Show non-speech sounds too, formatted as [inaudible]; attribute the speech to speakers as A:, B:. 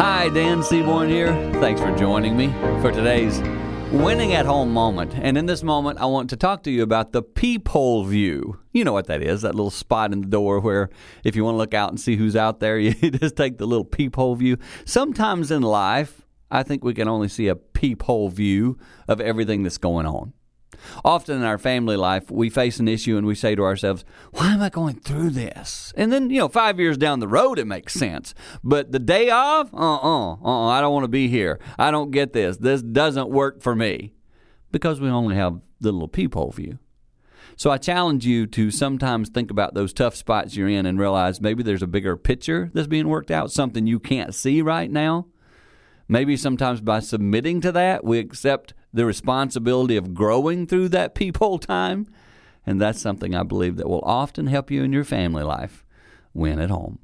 A: Hi, Dan Seaborn here. Thanks for joining me for today's winning at home moment. And in this moment, I want to talk to you about the peephole view. You know what that is that little spot in the door where if you want to look out and see who's out there, [laughs] you just take the little peephole view. Sometimes in life, I think we can only see a peephole view of everything that's going on. Often in our family life, we face an issue and we say to ourselves, Why am I going through this? And then, you know, five years down the road, it makes sense. But the day of, uh uh-uh, uh, I don't want to be here. I don't get this. This doesn't work for me. Because we only have the little peephole view. So I challenge you to sometimes think about those tough spots you're in and realize maybe there's a bigger picture that's being worked out, something you can't see right now. Maybe sometimes by submitting to that, we accept the responsibility of growing through that [laughs] peephole time. And that's something I believe that will often help you in your family life when at home.